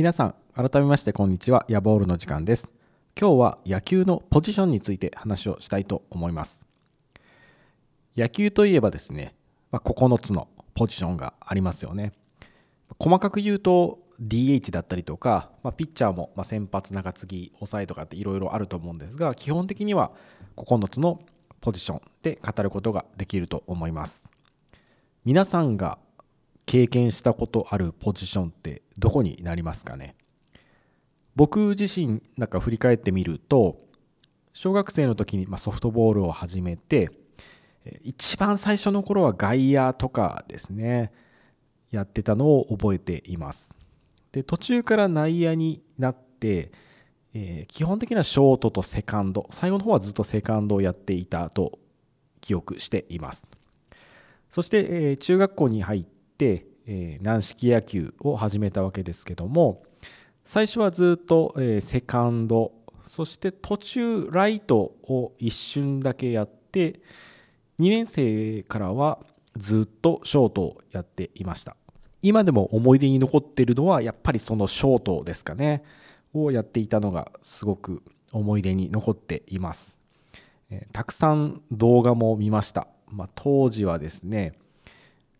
皆さん改めましてこんにちは。ヤボールの時間です。今日は野球のポジションについて話をしたいと思います。野球といえばですね、まあ、9つのポジションがありますよね。細かく言うと DH だったりとか、まあ、ピッチャーもま先発中継ぎ抑えとかっていろいろあると思うんですが基本的には9つのポジションで語ることができると思います。皆さんが経験したことあるポジションってどこになりますかね？僕自身なんか振り返ってみると小学生の時にソフトボールを始めて一番最初の頃は外野とかですねやってたのを覚えています。で途中から内野になって、えー、基本的にはショートとセカンド最後の方はずっとセカンドをやっていたと記憶しています。そして、えー、中学校に入っ、えー、軟式野球を始めたわけですけども最初はずっと、えー、セカンドそして途中ライトを一瞬だけやって2年生からはずっとショートをやっていました。今でも思い出に残っているのはやっぱりそのショートですかねをやっていたのがすごく思い出に残っています、えー、たくさん動画も見ました、まあ、当時はですね、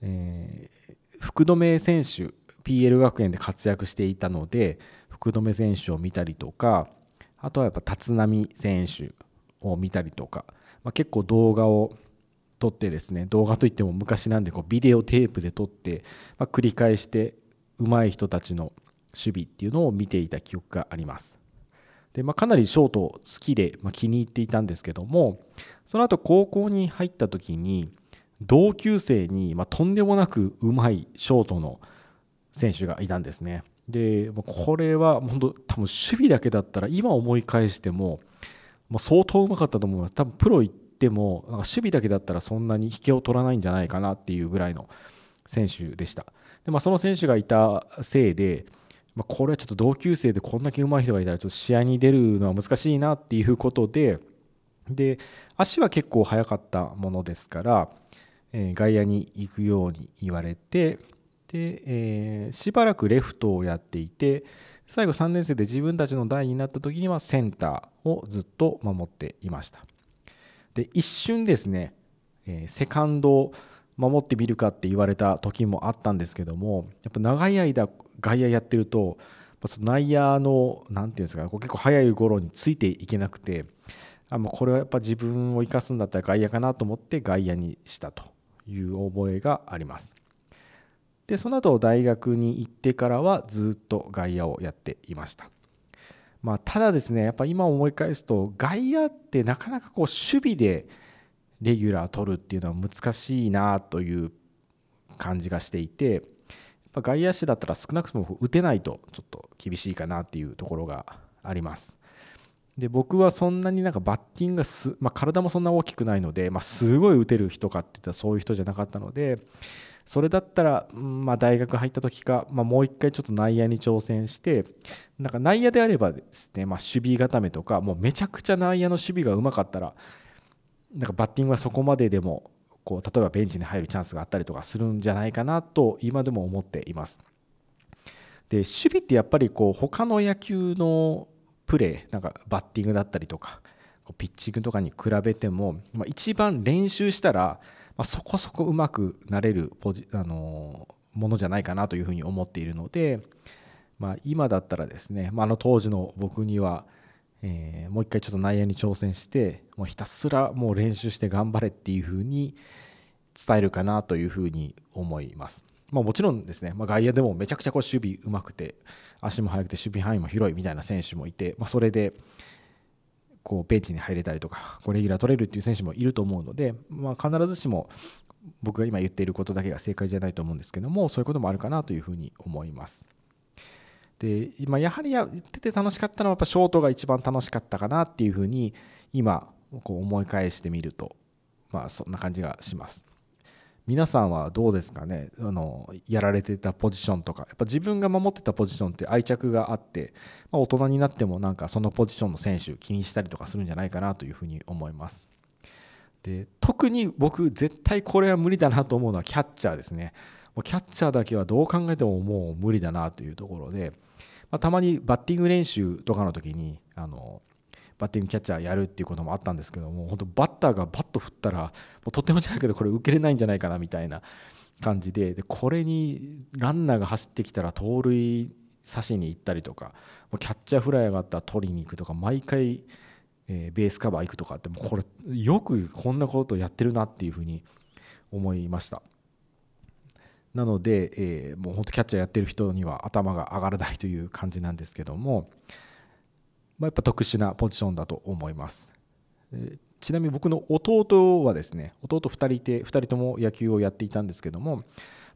えー、福留選手 PL 学園で活躍していたので福留選手を見たりとかあとはやっぱ立浪選手を見たりとか、まあ、結構動画を撮ってですね動画といっても昔なんでこうビデオテープで撮って、まあ、繰り返して上手い人たちの守備っていうのを見ていた記憶があります。でまあ、かなりショート好きで、まあ、気に入っていたんですけどもその後高校に入った時に同級生に、まあ、とんでもなくうまいショートの選手がいたんですね。でこれは本当多分守備だけだったら今思い返してももう相当うまかったと思います多分プロ行ってもなんか守備だけだったらそんなに引けを取らないんじゃないかなっていうぐらいの選手でしたで、まあ、その選手がいたせいで、まあ、これはちょっと同級生でこんだけうまい人がいたらちょっと試合に出るのは難しいなっていうことでで足は結構速かったものですから、え、外野に行くように言われてで、えー、しばらくレフトをやっていて最後3年生で自分たちの代になった時にはセンターをずっと守っていました。で一瞬ですね、えー、セカンドを守ってみるかって言われた時もあったんですけどもやっぱ長い間外野やってると内野の何て言うんですか結構早い頃についていけなくてあもうこれはやっぱ自分を生かすんだったら外野かなと思って外野にしたと。いう覚えがあります。でその後大学に行ってからはずっと外野をやっていました、まあ、ただですねやっぱ今思い返すと外野ってなかなかこう守備でレギュラー取るっていうのは難しいなという感じがしていてやっぱ外野手だったら少なくとも打てないとちょっと厳しいかなっていうところがあります。で僕はそんなになんかバッティングがす、まあ、体もそんな大きくないので、まあ、すごい打てる人かって言ったらそういう人じゃなかったのでそれだったら、まあ、大学入った時か、まあ、もう一回ちょっと内野に挑戦してなんか内野であればですね、まあ、守備固めとかもうめちゃくちゃ内野の守備がうまかったらなんかバッティングはそこまででもこう例えばベンチに入るチャンスがあったりとかするんじゃないかなと今でも思っています。で守備ってやっぱりこう他の野球のプレーなんかバッティングだったりとかピッチングとかに比べても、まあ、一番練習したらまあ、そこそこうまくなれるポジあのものじゃないかなというふうに思っているので、まあ、今だったらですね、まあ、の当時の僕には、えー、もう一回ちょっと内野に挑戦してもうひたすらもう練習して頑張れっていうふうに伝えるかなというふうに思います。まあ、もちろんですね、まあ、外野でもめちゃくちゃこう守備うまくて足も速くて守備範囲も広いみたいな選手もいて、まあ、それでこうベンチに入れたりとかこうレギュラー取れるっていう選手もいると思うので、まあ、必ずしも僕が今言っていることだけが正解じゃないと思うんですけどもそういうこともあるかなというふうに思います。で今やはりやってて楽しかったのはやっぱショートが一番楽しかったかなっていうふうに今こう思い返してみるとまあそんな感じがします。皆さんはどうですかね？あのやられてたポジションとか。やっぱ自分が守ってたポジションって愛着があって、まあ、大人になってもなんかそのポジションの選手気にしたりとかするんじゃないかなというふうに思います。で特に僕絶対これは無理だなと思うのはキャッチャーですね。もうキャッチャーだけはどう考えてももう無理だなというところで、まあ、たまにバッティング練習とかの時にあのバッティングキャッチャーやるっていうこともあったんですけども本当バッターがバット振ったらもうとってもじゃないけどこれ受けれないんじゃないかなみたいな感じででこれにランナーが走ってきたら盗塁刺しに行ったりとかもうキャッチャーフライ上がったら取りに行くとか毎回、え、ベースカバー行くとかってもうこれよくこんなことやってるなっていうふうに思いました。なので、えー、もう本当キャッチャーやってる人には頭が上がらないという感じなんですけども、まあ、やっぱ特殊なポジションだと思います。ちなみに僕の弟はですね弟2人いて2人とも野球をやっていたんですけども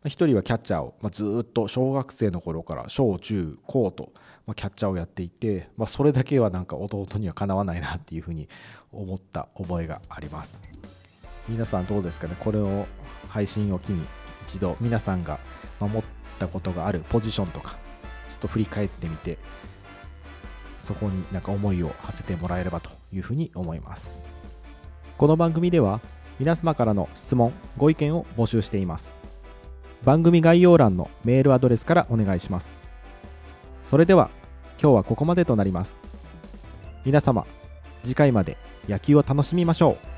1人はキャッチャーを、ずっと小学生の頃から小中高と、キャッチャーをやっていて、それだけはなんか弟にはかなわないなっていうふうに思った覚えがあります皆さんどうですかね？これを配信を機に一度皆さんが守ったことがあるポジションとかちょっと振り返ってみてそこになんか思いを馳せてもらえればというふうに思います。この番組では皆様からの質問ご意見を募集しています。番組概要欄のメールアドレスからお願いします。それでは今日はここまでとなります。皆様次回まで野球を楽しみましょう。